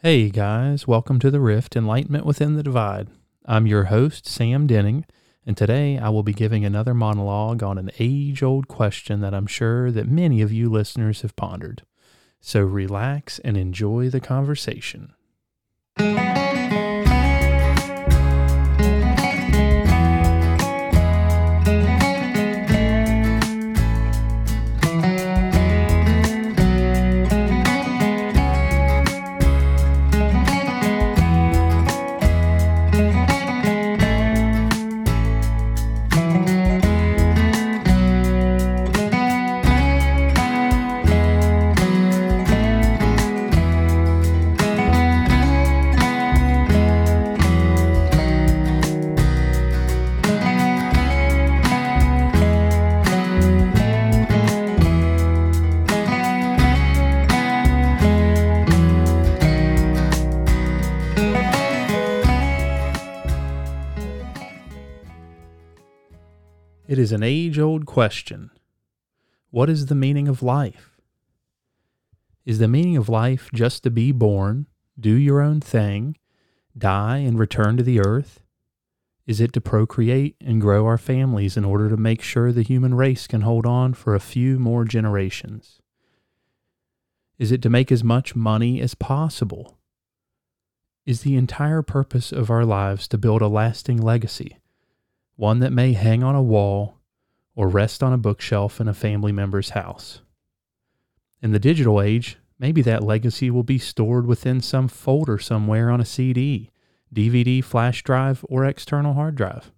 Hey guys, welcome to The Rift Enlightenment Within the Divide. I'm your host, Sam Denning, and today I will be giving another monologue on an age old question that I'm sure that many of you listeners have pondered. So relax and enjoy the conversation. It is an age old question. What is the meaning of life? Is the meaning of life just to be born, do your own thing, die, and return to the earth? Is it to procreate and grow our families in order to make sure the human race can hold on for a few more generations? Is it to make as much money as possible? Is the entire purpose of our lives to build a lasting legacy? One that may hang on a wall or rest on a bookshelf in a family member's house. In the digital age, maybe that legacy will be stored within some folder somewhere on a CD, DVD, flash drive, or external hard drive.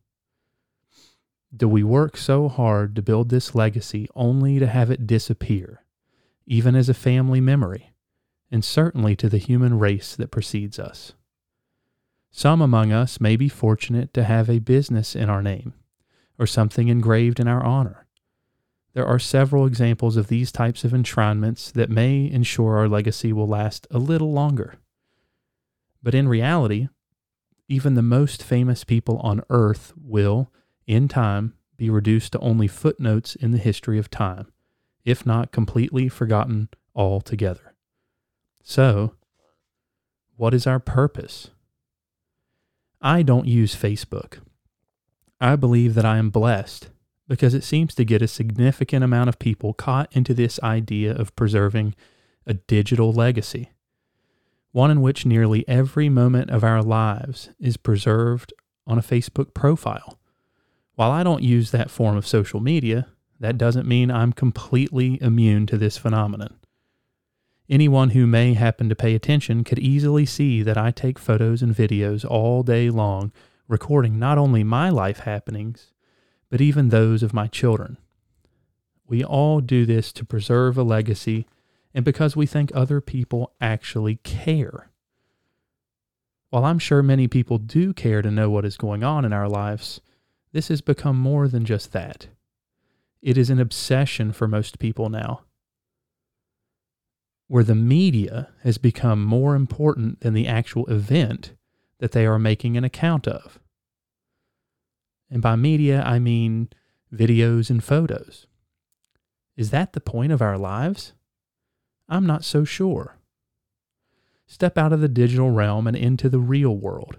Do we work so hard to build this legacy only to have it disappear, even as a family memory, and certainly to the human race that precedes us? Some among us may be fortunate to have a business in our name or something engraved in our honor. There are several examples of these types of enshrinements that may ensure our legacy will last a little longer. But in reality, even the most famous people on earth will, in time, be reduced to only footnotes in the history of time, if not completely forgotten altogether. So, what is our purpose? I don't use Facebook. I believe that I am blessed because it seems to get a significant amount of people caught into this idea of preserving a digital legacy, one in which nearly every moment of our lives is preserved on a Facebook profile. While I don't use that form of social media, that doesn't mean I'm completely immune to this phenomenon. Anyone who may happen to pay attention could easily see that I take photos and videos all day long, recording not only my life happenings, but even those of my children. We all do this to preserve a legacy and because we think other people actually care. While I'm sure many people do care to know what is going on in our lives, this has become more than just that. It is an obsession for most people now where the media has become more important than the actual event that they are making an account of. And by media, I mean videos and photos. Is that the point of our lives? I'm not so sure. Step out of the digital realm and into the real world.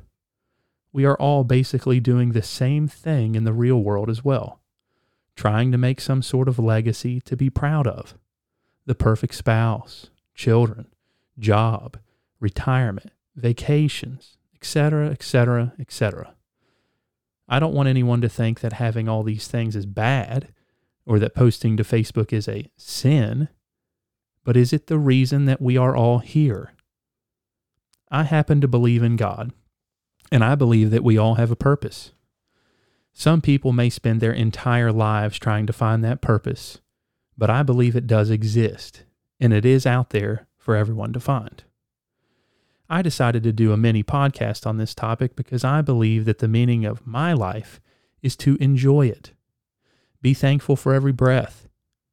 We are all basically doing the same thing in the real world as well, trying to make some sort of legacy to be proud of. The perfect spouse, children, job, retirement, vacations, etc., etc., etc. I don't want anyone to think that having all these things is bad or that posting to Facebook is a sin, but is it the reason that we are all here? I happen to believe in God, and I believe that we all have a purpose. Some people may spend their entire lives trying to find that purpose, but I believe it does exist and it is out there for everyone to find. I decided to do a mini podcast on this topic because I believe that the meaning of my life is to enjoy it. Be thankful for every breath.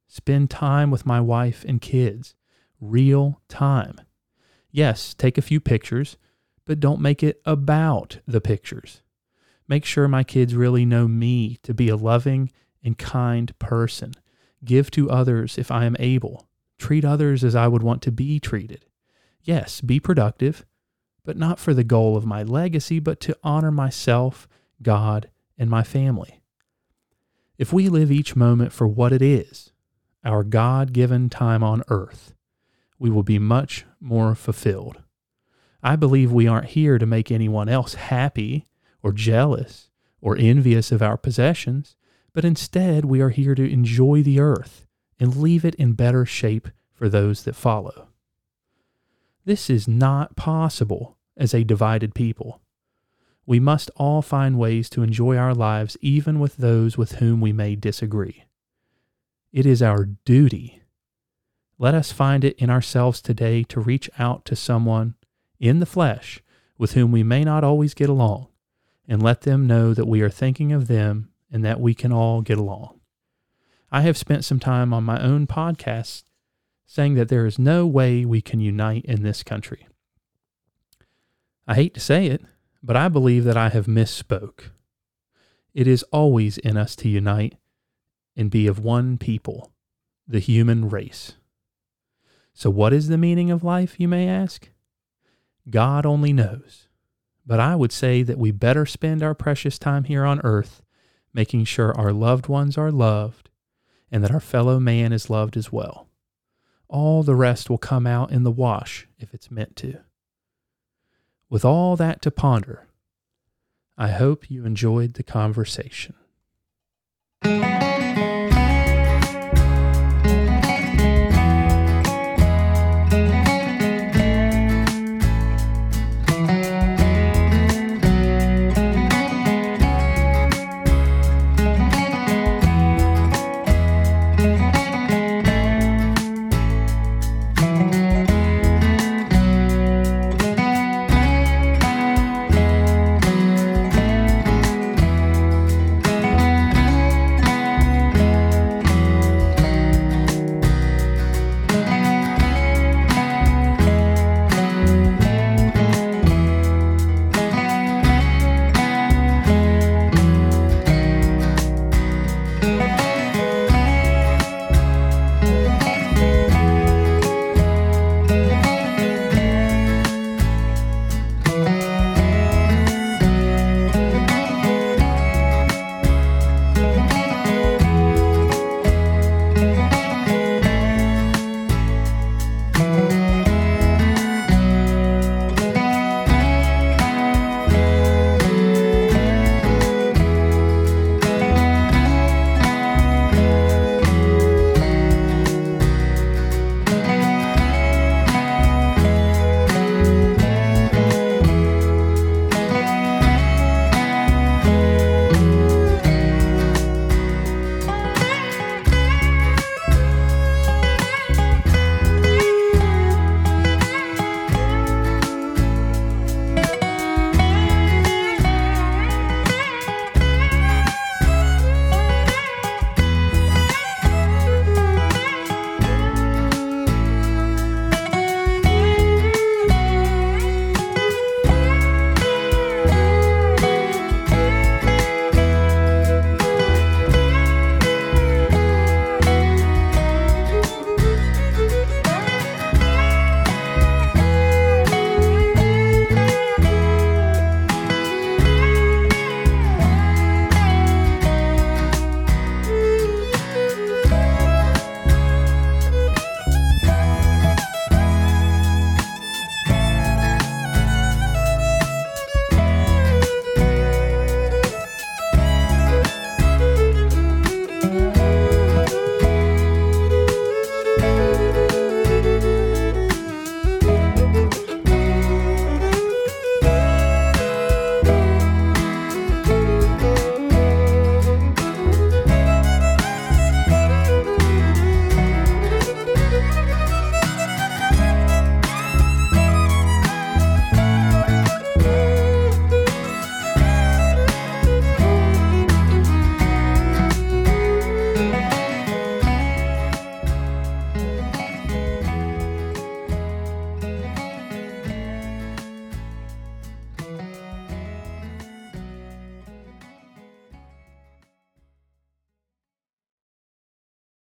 Spend time with my wife and kids. Real time. Yes, take a few pictures, but don't make it about the pictures. Make sure my kids really know me to be a loving and kind person. Give to others if I am able. Treat others as I would want to be treated. Yes, be productive, but not for the goal of my legacy, but to honor myself, God, and my family. If we live each moment for what it is, our God given time on earth, we will be much more fulfilled. I believe we aren't here to make anyone else happy or jealous or envious of our possessions, but instead we are here to enjoy the earth and leave it in better shape for those that follow. This is not possible as a divided people. We must all find ways to enjoy our lives even with those with whom we may disagree. It is our duty. Let us find it in ourselves today to reach out to someone in the flesh with whom we may not always get along and let them know that we are thinking of them and that we can all get along. I have spent some time on my own podcast saying that there is no way we can unite in this country. I hate to say it, but I believe that I have misspoke. It is always in us to unite and be of one people, the human race. So, what is the meaning of life, you may ask? God only knows. But I would say that we better spend our precious time here on earth making sure our loved ones are loved and that our fellow man is loved as well. All the rest will come out in the wash if it's meant to. With all that to ponder, I hope you enjoyed the conversation.